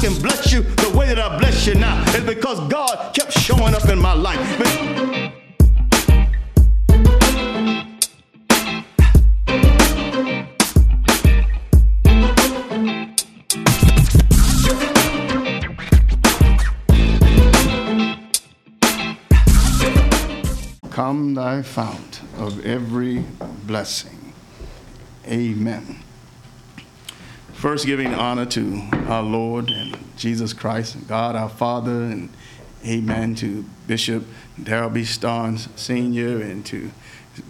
can bless you the way that I bless you now. It's because God kept showing up in my life. Come, thy fount of every blessing. Amen. First, giving honor to our Lord and Jesus Christ, and God our Father, and amen to Bishop Darrell B. Starnes Sr., and to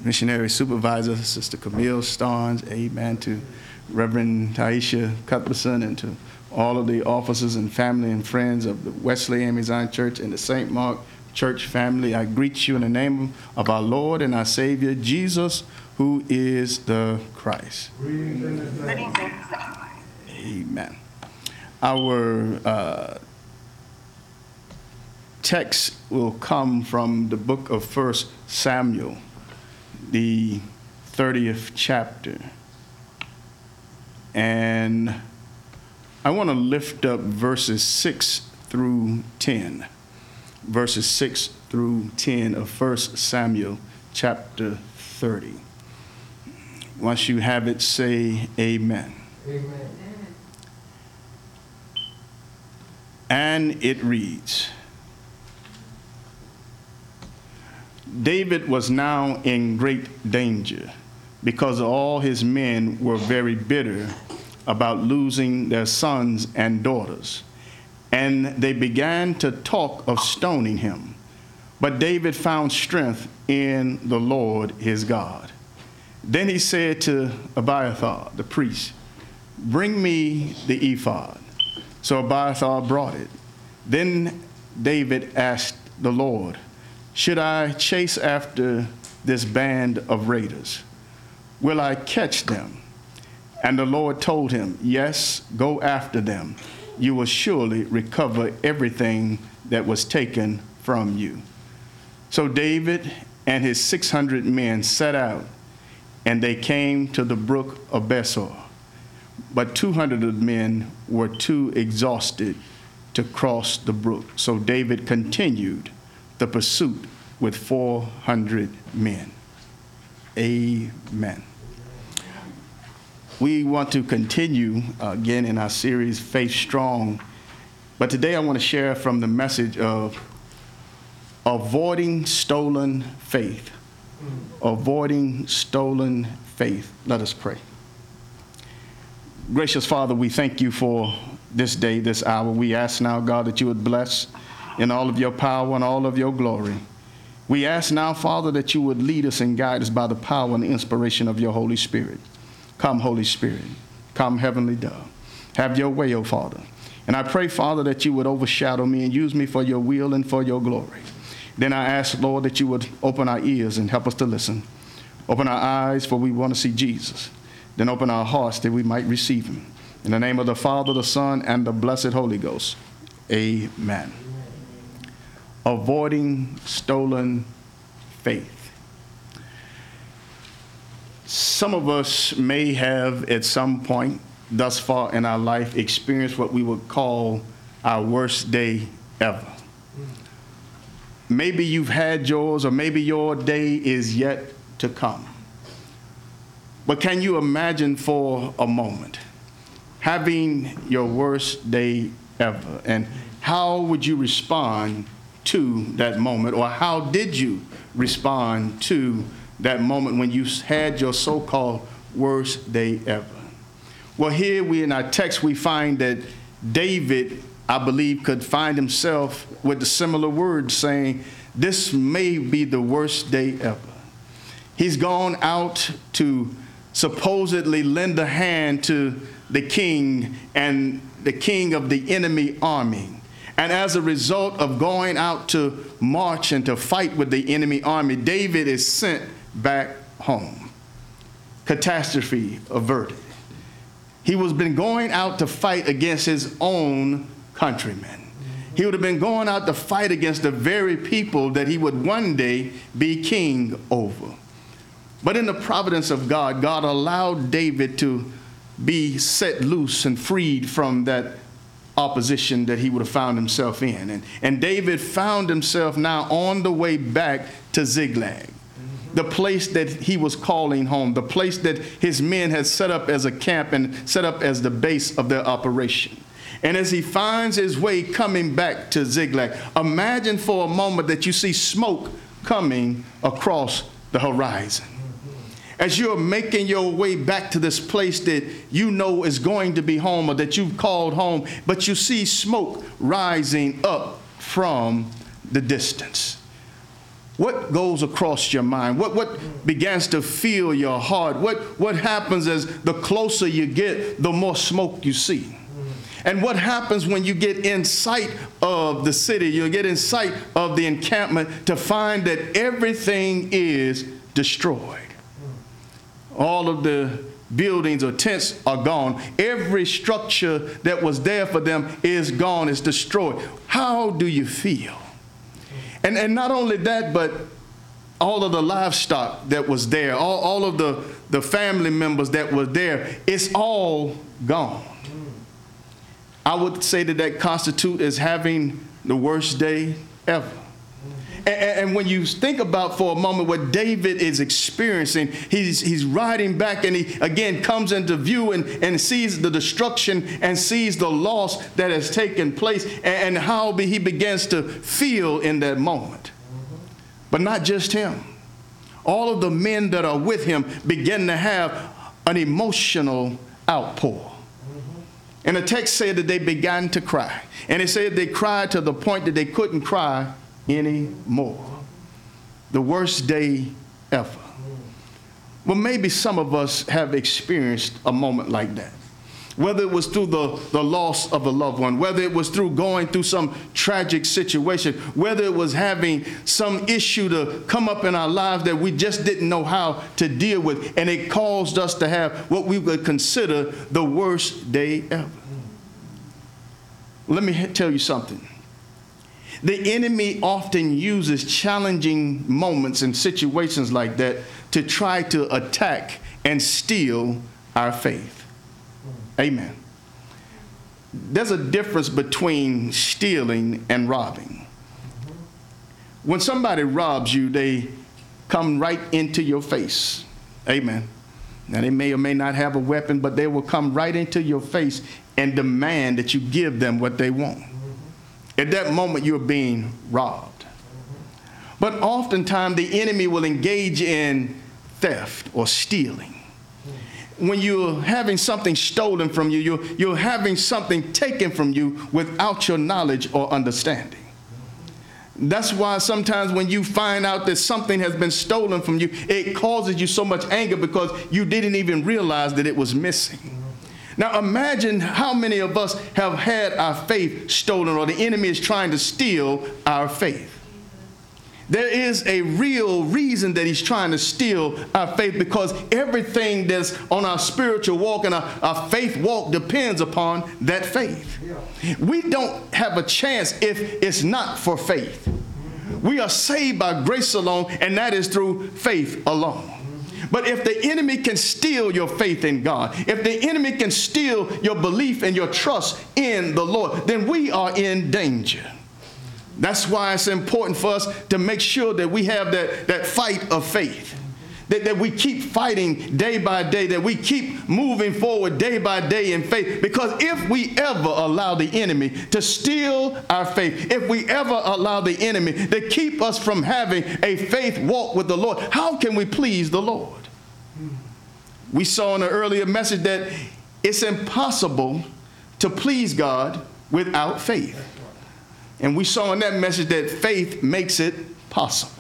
missionary supervisor, Sister Camille Starnes, amen to Reverend Taisha Cuthbertson, and to all of the officers and family and friends of the Wesley AME Zion Church and the St. Mark church family. I greet you in the name of our Lord and our Savior, Jesus, who is the Christ. Amen. Our uh, text will come from the book of First Samuel, the 30th chapter. And I want to lift up verses 6 through 10 verses 6 through 10 of 1 Samuel chapter 30. Once you have it, say amen. Amen. And it reads David was now in great danger because all his men were very bitter about losing their sons and daughters and they began to talk of stoning him. But David found strength in the Lord his God. Then he said to Abiathar, the priest, Bring me the ephod. So Abiathar brought it. Then David asked the Lord, Should I chase after this band of raiders? Will I catch them? And the Lord told him, Yes, go after them you will surely recover everything that was taken from you. So David and his 600 men set out, and they came to the brook of Besor. But 200 of the men were too exhausted to cross the brook. So David continued the pursuit with 400 men. Amen. We want to continue again in our series, Faith Strong. But today I want to share from the message of avoiding stolen faith. Avoiding stolen faith. Let us pray. Gracious Father, we thank you for this day, this hour. We ask now, God, that you would bless in all of your power and all of your glory. We ask now, Father, that you would lead us and guide us by the power and the inspiration of your Holy Spirit. Come, Holy Spirit. Come, Heavenly Dove. Have your way, O Father. And I pray, Father, that you would overshadow me and use me for your will and for your glory. Then I ask, Lord, that you would open our ears and help us to listen. Open our eyes, for we want to see Jesus. Then open our hearts that we might receive him. In the name of the Father, the Son, and the blessed Holy Ghost. Amen. Avoiding stolen faith. Some of us may have, at some point thus far in our life, experienced what we would call our worst day ever. Maybe you've had yours, or maybe your day is yet to come. But can you imagine for a moment having your worst day ever? And how would you respond to that moment? Or how did you respond to that moment when you had your so called worst day ever. Well, here we in our text, we find that David, I believe, could find himself with the similar words saying, This may be the worst day ever. He's gone out to supposedly lend a hand to the king and the king of the enemy army. And as a result of going out to march and to fight with the enemy army, David is sent back home. Catastrophe averted. He was been going out to fight against his own countrymen. He would have been going out to fight against the very people that he would one day be king over. But in the providence of God, God allowed David to be set loose and freed from that opposition that he would have found himself in. And, and David found himself now on the way back to Ziklag, the place that he was calling home, the place that his men had set up as a camp and set up as the base of their operation. And as he finds his way coming back to Ziklag, imagine for a moment that you see smoke coming across the horizon. As you're making your way back to this place that you know is going to be home or that you've called home, but you see smoke rising up from the distance. What goes across your mind? What, what begins to fill your heart? What, what happens as the closer you get, the more smoke you see? And what happens when you get in sight of the city, you get in sight of the encampment to find that everything is destroyed. All of the buildings or tents are gone. Every structure that was there for them is gone, is destroyed. How do you feel? And, and not only that, but all of the livestock that was there, all, all of the, the family members that were there, it's all gone. I would say that that constitute as having the worst day ever. And, and, when you think about for a moment what David is experiencing, he's, he's riding back and he again comes into view and, and sees the destruction and sees the loss that has taken place and, and how he begins to feel in that moment. But not just him. All of the men that are with him begin to have an emotional outpour. And the text said that they began to cry. And it said they cried to the point that they couldn't cry anymore. The worst day ever. Well, maybe some of us have experienced a moment like that. Whether it was through the, the loss of a loved one, whether it was through going through some tragic situation, whether it was having some issue to come up in our lives that we just didn't know how to deal with, and it caused us to have what we would consider the worst day ever. Let me tell you something. The enemy often uses challenging moments and situations like that to try to attack and steal our faith. Amen. There's a difference between stealing and robbing. When somebody robs you, they come right into your face. Amen. Now, they may or may not have a weapon, but they will come right into your face and demand that you give them what they want. At that moment, you're being robbed. But oftentimes, the enemy will engage in theft or stealing. When you're having something stolen from you, you're, you're having something taken from you without your knowledge or understanding. That's why sometimes when you find out that something has been stolen from you, it causes you so much anger because you didn't even realize that it was missing. Now imagine how many of us have had our faith stolen or the enemy is trying to steal our faith. There is a real reason that he's trying to steal our faith because everything that's on our spiritual walk and our, our faith walk depends upon that faith. We don't have a chance if it's not for faith. We are saved by grace alone, and that is through faith alone. But if the enemy can steal your faith in God, if the enemy can steal your belief and your trust in the Lord, then we are in danger. That's why it's important for us to make sure that we have that, that fight of faith. That, that we keep fighting day by day, that we keep moving forward day by day in faith. Because if we ever allow the enemy to steal our faith, if we ever allow the enemy to keep us from having a faith walk with the Lord, how can we please the Lord? We saw in an earlier message that it's impossible to please God without faith. And we saw in that message that faith makes it possible.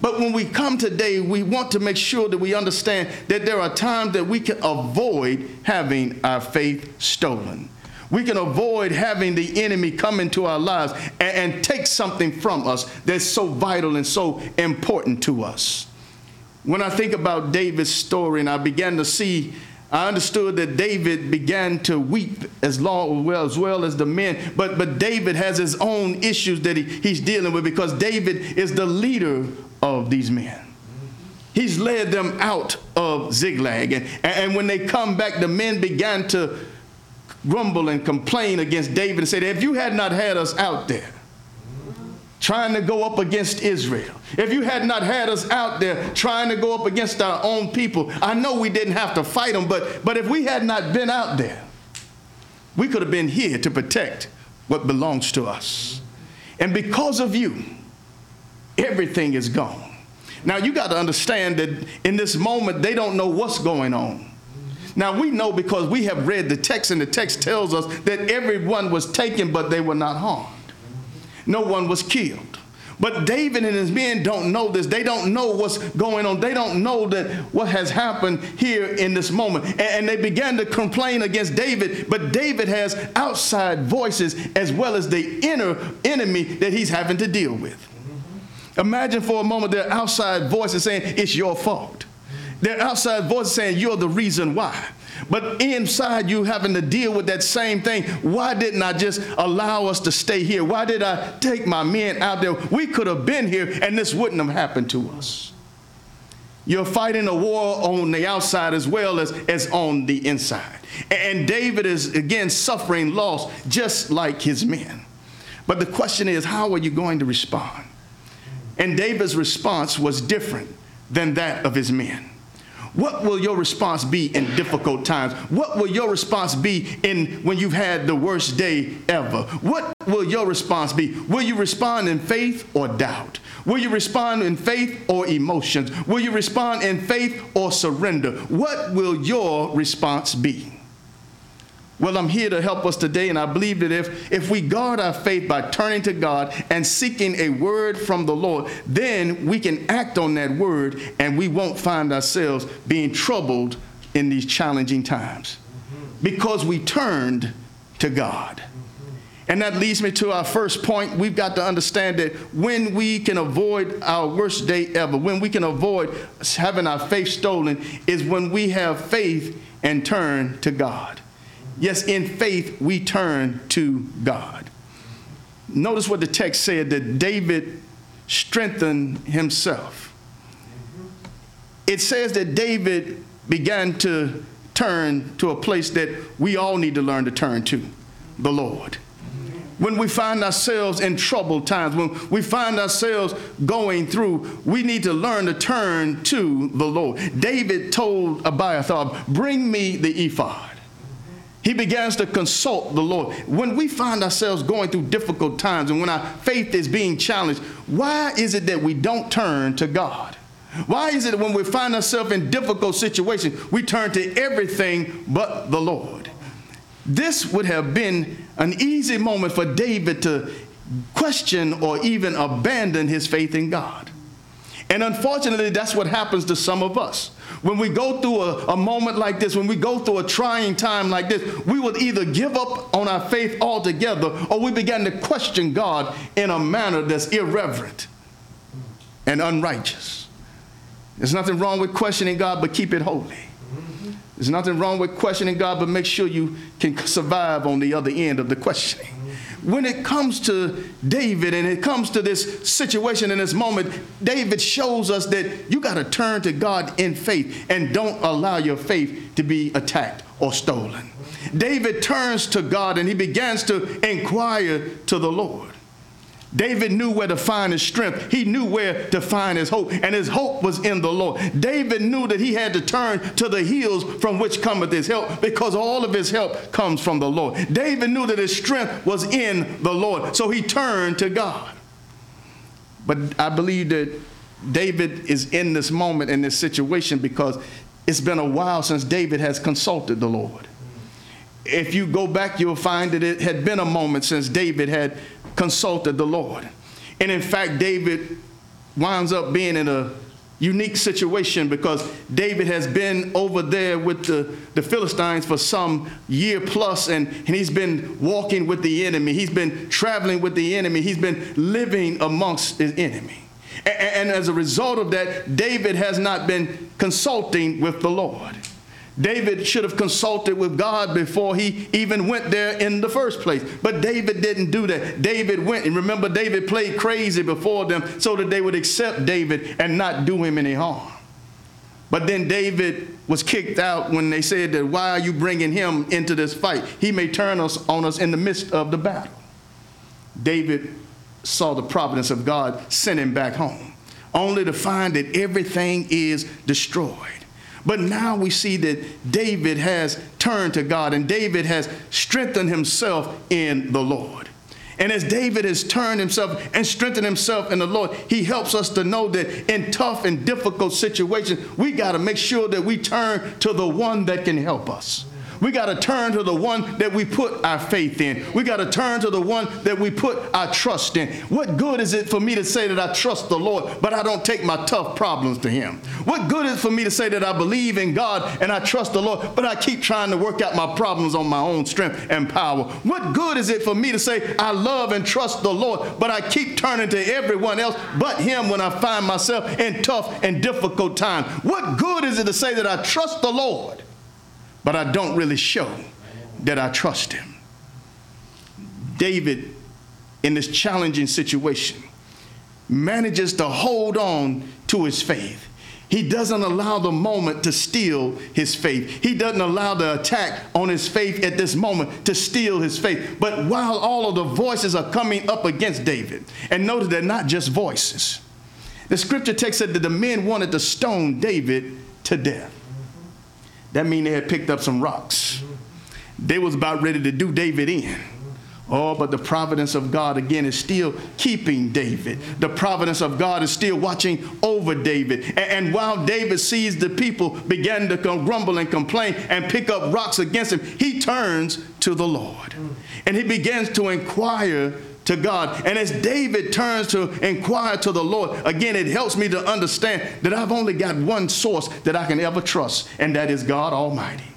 But when we come today, we want to make sure that we understand that there are times that we can avoid having our faith stolen. We can avoid having the enemy come into our lives and, and take something from us that's so vital and so important to us. When I think about David's story and I began to see, I understood that David began to weep as, long, well, as well as the men, but, but David has his own issues that he, he's dealing with because David is the leader of these men. He's led them out of Ziklag. And, and when they come back, the men began to grumble and complain against David and say, if you had not had us out there trying to go up against Israel, if you had not had us out there trying to go up against our own people, I know we didn't have to fight them, but, but if we had not been out there, we could have been here to protect what belongs to us. And because of you, everything is gone. Now you got to understand that in this moment, they don't know what's going on. Now we know because we have read the text, and the text tells us that everyone was taken, but they were not harmed. No one was killed. But David and his men don't know this. They don't know what's going on. They don't know that what has happened here in this moment. And, and, they began to complain against David, but David has outside voices as well as the inner enemy that he's having to deal with. Imagine for a moment their outside voices saying, It's your fault. Their outside voice saying, You're the reason why. But inside you having to deal with that same thing. Why didn't I just allow us to stay here? Why did I take my men out there? We could have been here and this wouldn't have happened to us. You're fighting a war on the outside as well as, as on the inside. And David is again suffering loss just like his men. But the question is, how are you going to respond? And David's response was different than that of his men. What will your response be in difficult times? What will your response be in when you've had the worst day ever? What will your response be? Will you respond in faith or doubt? Will you respond in faith or emotions? Will you respond in faith or surrender? What will your response be? Well, I'm here to help us today, and I believe that if, if we guard our faith by turning to God and seeking a word from the Lord, then we can act on that word and we won't find ourselves being troubled in these challenging times because we turned to God. And that leads me to our first point. We've got to understand that when we can avoid our worst day ever, when we can avoid having our faith stolen, is when we have faith and turn to God. Yes, in faith, we turn to God. Notice what the text said that David strengthened himself. It says that David began to turn to a place that we all need to learn to turn to the Lord. When we find ourselves in troubled times, when we find ourselves going through, we need to learn to turn to the Lord. David told Abiathar, Bring me the ephod. He begins to consult the Lord. When we find ourselves going through difficult times and when our faith is being challenged, why is it that we don't turn to God? Why is it when we find ourselves in difficult situations, we turn to everything but the Lord? This would have been an easy moment for David to question or even abandon his faith in God. And unfortunately, that's what happens to some of us. When we go through a, a, moment like this, when we go through a trying time like this, we will either give up on our faith altogether or we begin to question God in a manner that's irreverent and unrighteous. There's nothing wrong with questioning God, but keep it holy. There's nothing wrong with questioning God, but make sure you can survive on the other end of the questioning when it comes to David and it comes to this situation in this moment, David shows us that you got to turn to God in faith and don't allow your faith to be attacked or stolen. David turns to God and he begins to inquire to the Lord. David knew where to find his strength. He knew where to find his hope, and his hope was in the Lord. David knew that he had to turn to the hills from which cometh his help, because all of his help comes from the Lord. David knew that his strength was in the Lord, so he turned to God. But I believe that David is in this moment, in this situation, because it's been a while since David has consulted the Lord. If you go back, you'll find that it had been a moment since David had consulted the Lord. And in fact, David winds up being in a unique situation because David has been over there with the, the Philistines for some year plus and, and he's been walking with the enemy. He's been traveling with the enemy. He's been living amongst his enemy. And, and as a result of that, David has not been consulting with the Lord. David should have consulted with God before he even went there in the first place. But David didn't do that. David went, and remember, David played crazy before them so that they would accept David and not do him any harm. But then David was kicked out when they said that, why are you bringing him into this fight? He may turn us on us in the midst of the battle. David saw the providence of God send him back home, only to find that everything is destroyed. But now we see that David has turned to God and David has strengthened himself in the Lord. And as David has turned himself and strengthened himself in the Lord, he helps us to know that in tough and difficult situations, we got to make sure that we turn to the one that can help us. We got to turn to the one that we put our faith in. We got to turn to the one that we put our trust in. What good is it for me to say that I trust the Lord, but I don't take my tough problems to Him? What good is it for me to say that I believe in God and I trust the Lord, but I keep trying to work out my problems on my own strength and power? What good is it for me to say I love and trust the Lord, but I keep turning to everyone else but Him when I find myself in tough and difficult times? What good is it to say that I trust the Lord? But I don't really show that I trust him. David, in this challenging situation, manages to hold on to his faith. He doesn't allow the moment to steal his faith. He doesn't allow the attack on his faith at this moment to steal his faith. But while all of the voices are coming up against David, and notice they're not just voices. The scripture text said that the men wanted to stone David to death. That mean they had picked up some rocks. They was about ready to do David in. Oh, but the providence of God again is still keeping David. The providence of God is still watching over David. And, and, while David sees the people begin to grumble and complain and pick up rocks against him, he turns to the Lord. And he begins to inquire to God. And as David turns to inquire to the Lord, again, it helps me to understand that I've only got one source that I can ever trust, and that is God Almighty.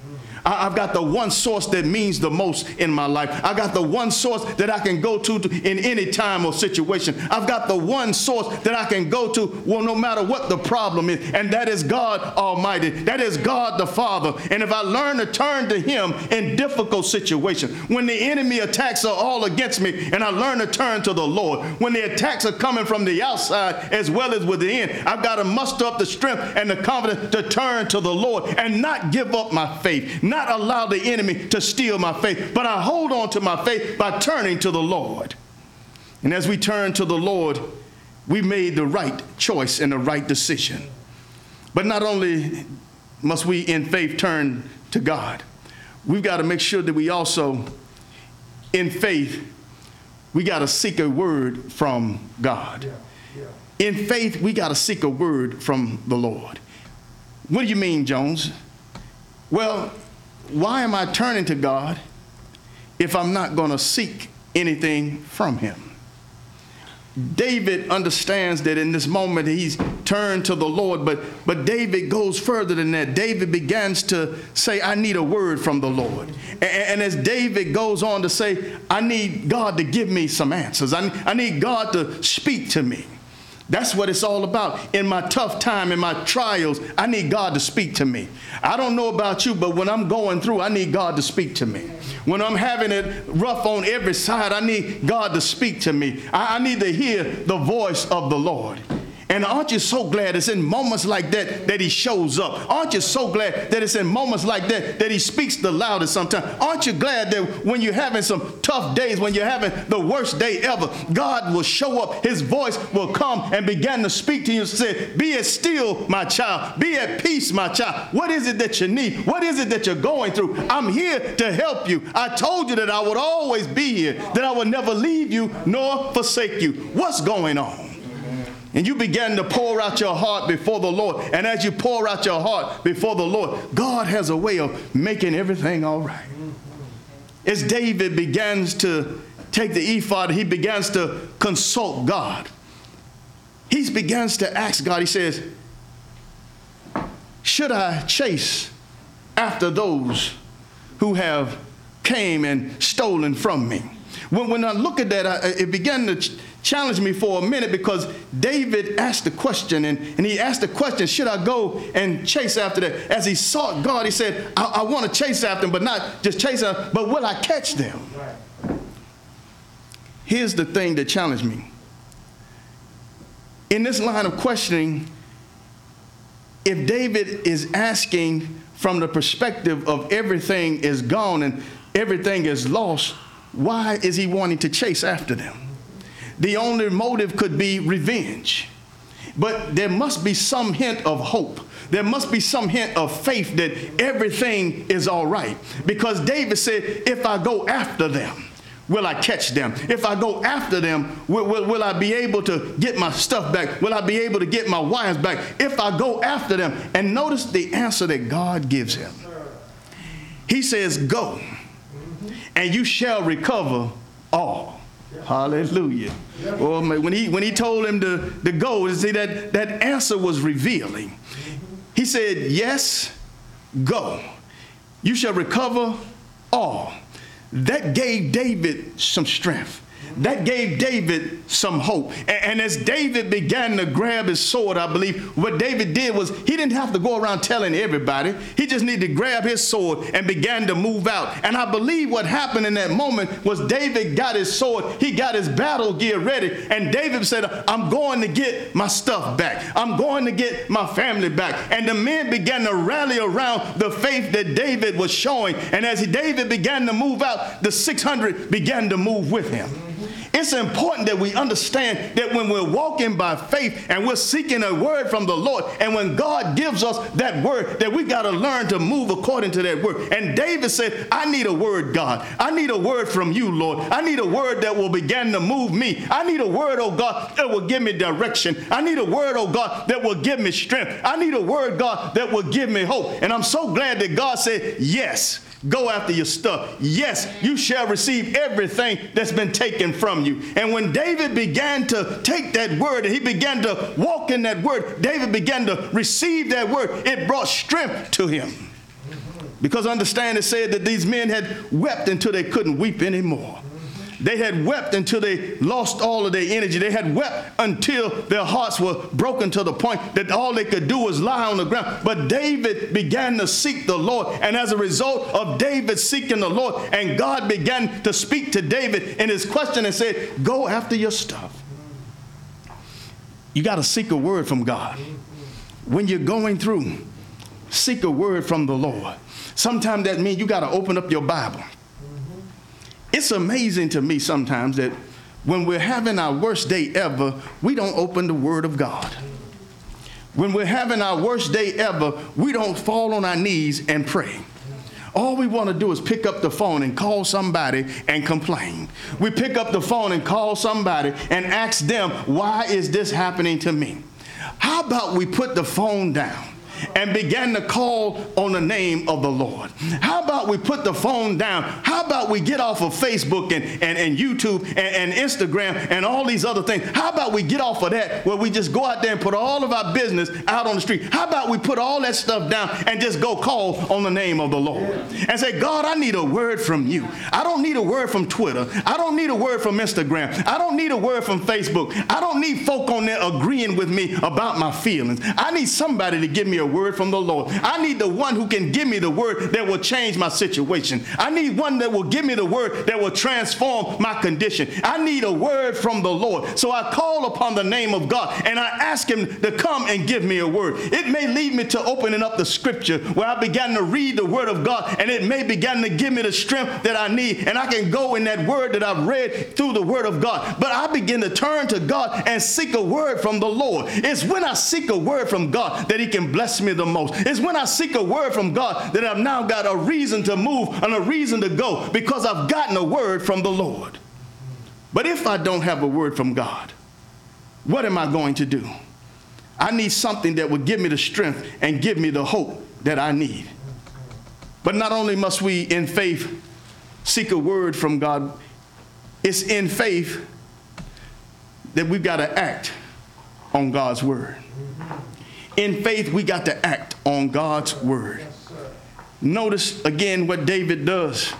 I, have got the one source that means the most in my life. I've got the one source that I can go to, to in any time or situation. I've got the one source that I can go to, well, no matter what the problem is, and that is God Almighty. That is God the Father. And if I learn to turn to Him in difficult situations, when the enemy attacks are all against me, and I learn to turn to the Lord, when the attacks are coming from the outside as well as within, I've got to muster up the strength and the confidence to turn to the Lord and not give up my faith, not allow the enemy to steal my faith, but I hold on to my faith by turning to the Lord. And as we turn to the Lord, we made the right choice and the right decision. But not only must we in faith turn to God, we've got to make sure that we also, in faith, we got to seek a word from God. Yeah, yeah. In faith, we got to seek a word from the Lord. What do you mean, Jones? Well, why am I turning to God if I'm not going to seek anything from Him? David understands that in this moment he's turned to the Lord, but, but David goes further than that. David begins to say, I need a word from the Lord. And, and as David goes on to say, I need God to give me some answers, I, I need God to speak to me. That's what it's all about. In my tough time, in my trials, I need God to speak to me. I don't know about you, but when I'm going through, I need God to speak to me. When I'm having it rough on every side, I need God to speak to me. I, I need to hear the voice of the Lord. And aren't you so glad it's in moments like that that he shows up? Aren't you so glad that it's in moments like that that he speaks the loudest sometimes? Aren't you glad that when you're having some tough days, when you're having the worst day ever, God will show up, his voice will come and begin to speak to you and say, Be it still, my child, be at peace, my child. What is it that you need? What is it that you're going through? I'm here to help you. I told you that I would always be here, that I would never leave you nor forsake you. What's going on? And you begin to pour out your heart before the Lord. And as you pour out your heart before the Lord, God has a way of making everything all right. As David begins to take the ephod, he begins to consult God. He begins to ask God, he says, Should I chase after those who have came and stolen from me? When, when I look at that, I, it began to challenged me for a minute because David asked the question, and, and he asked the question, Should I go and chase after that? As he sought God, he said, I, I want to chase after them, but not just chase them, but will I catch them? Right. Here's the thing that challenged me. In this line of questioning, if David is asking from the perspective of everything is gone and everything is lost, why is he wanting to chase after them? The only motive could be revenge. But there must be some hint of hope. There must be some hint of faith that everything is all right. Because David said, If I go after them, will I catch them? If I go after them, will, will, will, I be able to get my stuff back? Will I be able to get my wives back? If I go after them. And notice the answer that God gives him. He says, Go, and you shall recover all. Hallelujah. Well, when he when he told him to, to go, see that, that answer was revealing. He said, Yes, go. You shall recover all. That gave David some strength that gave David some hope. And, and, as David began to grab his sword, I believe what David did was he didn't have to go around telling everybody. He just needed to grab his sword and began to move out. And I believe what happened in that moment was David got his sword, he got his battle gear ready, and David said, I'm going to get my stuff back. I'm going to get my family back. And the men began to rally around the faith that David was showing. And as David began to move out, the 600 began to move with him. It's important that we understand that when we're walking by faith and we're seeking a word from the Lord, and when God gives us that word, that we got to learn to move according to that word. And David said, I need a word, God. I need a word from you, Lord. I need a word that will begin to move me. I need a word, oh God, that will give me direction. I need a word, oh God, that will give me strength. I need a word, God, that will give me hope. And I'm so glad that God said, Yes. Go after your stuff. Yes, you shall receive everything that's been taken from you. And when David began to take that word and he began to walk in that word, David began to receive that word. It brought strength to him. Because understand it said that these men had wept until they couldn't weep anymore. They had wept until they lost all of their energy. They had wept until their hearts were broken to the point that all they could do was lie on the ground. But David began to seek the Lord. And as a result of David seeking the Lord, and God began to speak to David in his question and said, Go after your stuff. You got to seek a word from God. When you're going through, seek a word from the Lord. Sometimes that means you got to open up your Bible it's amazing to me sometimes that when we're having our worst day ever, we don't open the Word of God. When we're having our worst day ever, we don't fall on our knees and pray. All we want to do is pick up the phone and call somebody and complain. We pick up the phone and call somebody and ask them, why is this happening to me? How about we put the phone down? And began to call on the name of the Lord. How about we put the phone down? How about we get off of Facebook and, and, and YouTube and, and Instagram and all these other things? How about we get off of that where we just go out there and put all of our business out on the street? How about we put all that stuff down and just go call on the name of the Lord and say, God, I need a word from you. I don't need a word from Twitter. I don't need a word from Instagram. I don't need a word from Facebook. I don't need folk on there agreeing with me about my feelings. I need somebody to give me a word from the Lord. I need the one who can give me the word that will change my situation. I need one that will give me the word that will transform my condition. I need a word from the Lord. So I call upon the name of God and I ask him to come and give me a word. It may lead me to opening up the scripture where I began to read the word of God and it may begin to give me the strength that I need and I can go in that word that I've read through the word of God. But I begin to turn to God and seek a word from the Lord. It's when I seek a word from God that he can bless me the most. It's when I seek a word from God that I've now got a reason to move and a reason to go because I've gotten a word from the Lord. But if I don't have a word from God, what am I going to do? I need something that will give me the strength and give me the hope that I need. But not only must we, in faith, seek a word from God, it's in faith that we've got to act on God's word. In faith, we got to act on God's word. Notice again what David does.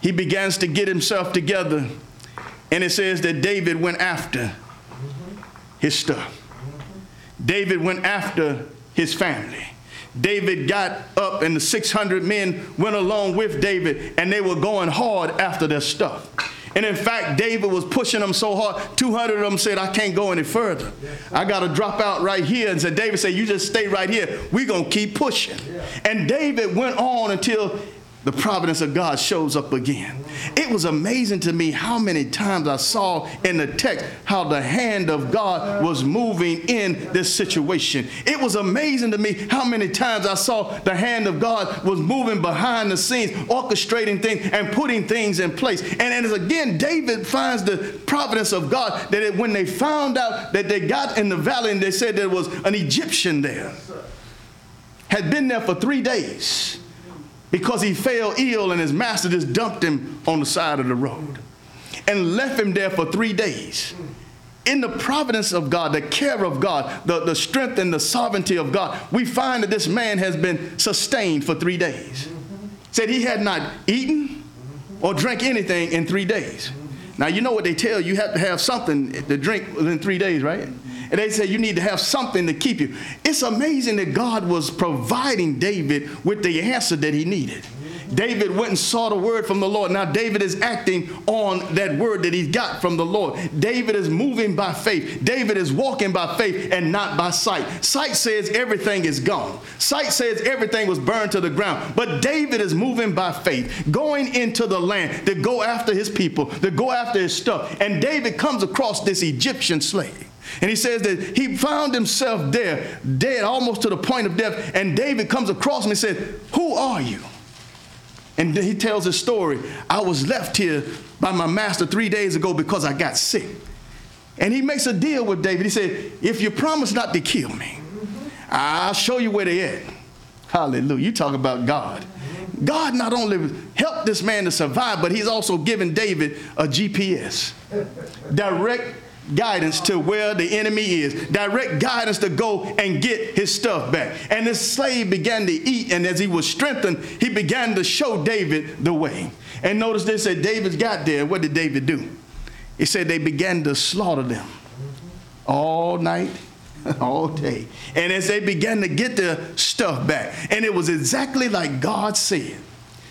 He begins to get himself together, and it says that David went after mm-hmm. his stuff. Mm-hmm. David went after his family. David got up, and the 600 men went along with David, and they were going hard after their stuff. And in fact, David was pushing them so hard, 200 of them said, I can't go any further. I got to drop out right here. And so David said, You just stay right here. We're going to keep pushing. And David went on until the providence of God shows up again. It was amazing to me how many times I saw in the text how the hand of God was moving in this situation. It was amazing to me how many times I saw the hand of God was moving behind the scenes, orchestrating things and putting things in place. And, and again, David finds the providence of God that it, when they found out that they got in the valley and they said there was an Egyptian there, had been there for three days because he fell ill and his master just dumped him on the side of the road and left him there for three days. In the providence of God, the care of God, the, the strength and the sovereignty of God, we find that this man has been sustained for three days. Said he had not eaten or drank anything in three days. Now, you know what they tell you, you have to have something to drink within three days, right? And they said you need to have something to keep you. It's amazing that God was providing David with the answer that he needed. David went and sought a word from the Lord. Now, David is acting on that word that he got from the Lord. David is moving by faith. David is walking by faith and not by sight. Sight says everything is gone, sight says everything was burned to the ground. But David is moving by faith, going into the land to go after his people, to go after his stuff. And David comes across this Egyptian slave. And he says that he found himself there, dead, almost to the point of death. And David comes across him and says, Who are you? And he tells his story. I was left here by my master three days ago because I got sick. And he makes a deal with David. He said, If you promise not to kill me, I'll show you where they at. Hallelujah. You talk about God. God not only helped this man to survive, but he's also given David a GPS. Direct guidance to where the enemy is, direct guidance to go and get his stuff back. And the slave began to eat, and as he was strengthened, he began to show David the way. And notice they said David got there. What did David do? He said they began to slaughter them all night, all day. And as they began to get their stuff back, and it was exactly like God said,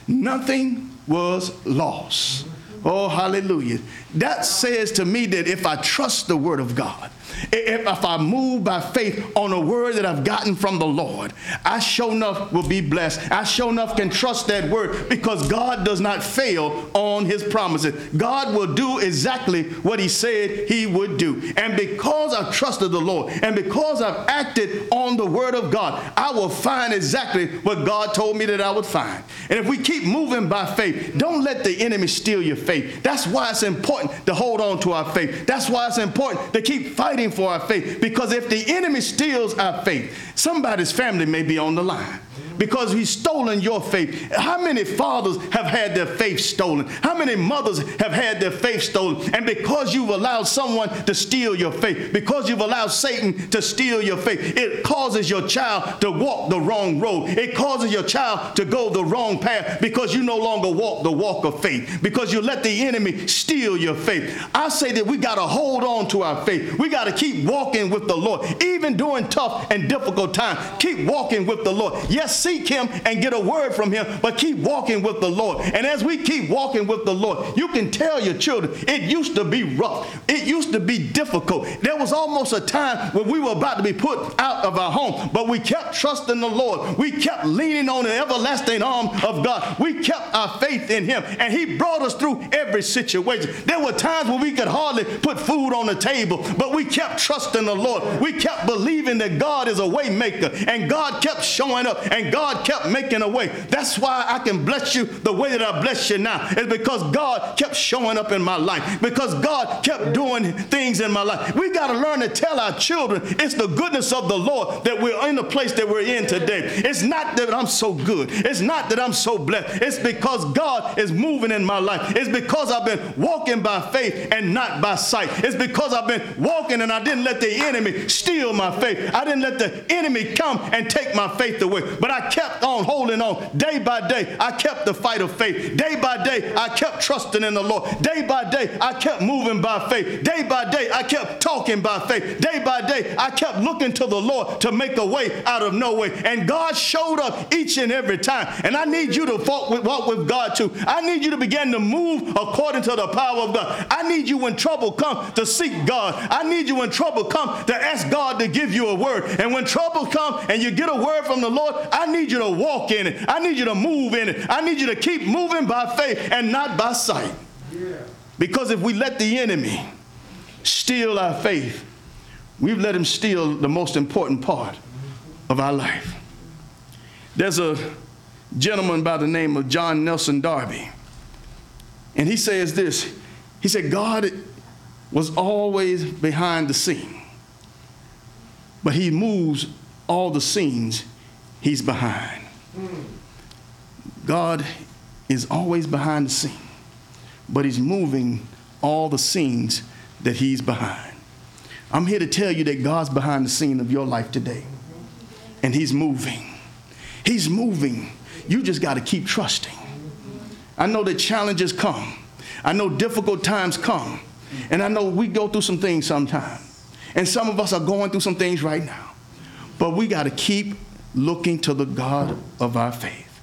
nothing was lost. Oh, hallelujah. That says to me that if I trust the word of God, if, if I move by faith on a word that I've gotten from the Lord, I sure enough will be blessed. I sure enough can trust that word because God does not fail on his promises. God will do exactly what he said he would do. And because I've trusted the Lord and because I've acted on the word of God, I will find exactly what God told me that I would find. And if we keep moving by faith, don't let the enemy steal your faith. That's why it's important to hold on to our faith. That's why it's important to keep fighting for our faith. Because if the enemy steals our faith, somebody's family may be on the line because he's stolen your faith. How many fathers have had their faith stolen? How many mothers have had their faith stolen? And because you've allowed someone to steal your faith, because you've allowed Satan to steal your faith, it causes your child to walk the wrong road. It causes your child to go the wrong path because you no longer walk the walk of faith, because you let the enemy steal your faith. I say that we got to hold on to our faith. We got to keep walking with the Lord, even during tough and difficult times. Keep walking with the Lord. Yes, seek him and get a word from him, but keep walking with the Lord. And as we keep walking with the Lord, you can tell your children it used to be rough. It used to be difficult. There was almost a time when we were about to be put out of our home, but we kept trusting the Lord. We kept leaning on the everlasting arm of God. We kept our faith in him, and he brought us through every situation. There were times when we could hardly put food on the table, but we kept trusting the Lord. We kept believing that God is a way maker, and God kept showing up, and God kept making a way. That's why I can bless you the way that I bless you now. Is because God kept showing up in my life. Because God kept doing things in my life. We got to learn to tell our children it's the goodness of the Lord that we're in the place that we're in today. It's not that I'm so good. It's not that I'm so blessed. It's because God is moving in my life. It's because I've been walking by faith and not by sight. It's because I've been walking and I didn't let the enemy steal my faith. I didn't let the enemy come and take my faith away. But I kept on holding on day by day. I kept the fight of faith. Day by day, I kept trusting in the Lord. Day by day, I kept moving by faith. Day by day, I kept talking by faith. Day by day, I kept looking to the Lord to make a way out of no way. And God showed up each and every time. And I need you to walk with, God too. I need you to begin to move according to the power of God. I need you when trouble comes to seek God. I need you when trouble comes to ask God to give you a word. And when trouble comes and you get a word from the Lord, I need you to walk in it. I need you to move in it. I need you to keep moving by faith and not by sight. Because if we let the enemy steal our faith, we've let him steal the most important part of our life. There's a gentleman by the name of John Nelson Darby, and he says this He said, God was always behind the scene, but he moves all the scenes he's behind. God is always behind the scene, but he's moving all the scenes that he's behind. I'm here to tell you that God's behind the scene of your life today, and he's moving. He's moving. You just got to keep trusting. I know that challenges come. I know difficult times come. And I know we go through some things sometimes. And some of us are going through some things right now. But we got to keep looking to the God of our faith.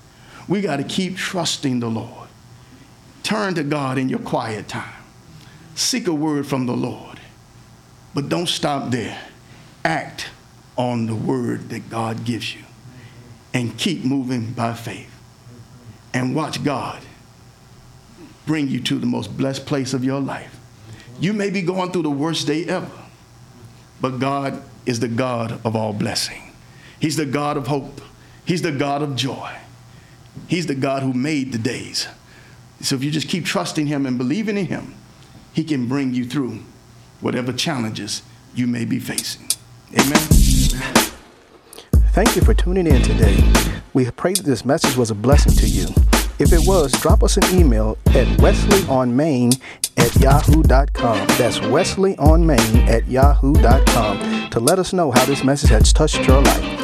We got to keep trusting the Lord. Turn to God in your quiet time. Seek a word from the Lord. But don't stop there. Act on the word that God gives you. And keep moving by faith. And watch God bring you to the most blessed place of your life. You may be going through the worst day ever, but God is the God of all blessing. He's the God of hope. He's the God of joy. He's the God who made the days. So if you just keep trusting Him and believing in Him, He can bring you through whatever challenges you may be facing. Amen. Thank you for tuning in today. We pray that this message was a blessing to you. If it was, drop us an email at wesleyonmain at yahoo.com. That's wesleyonmain at yahoo.com to let us know how this message has touched your life.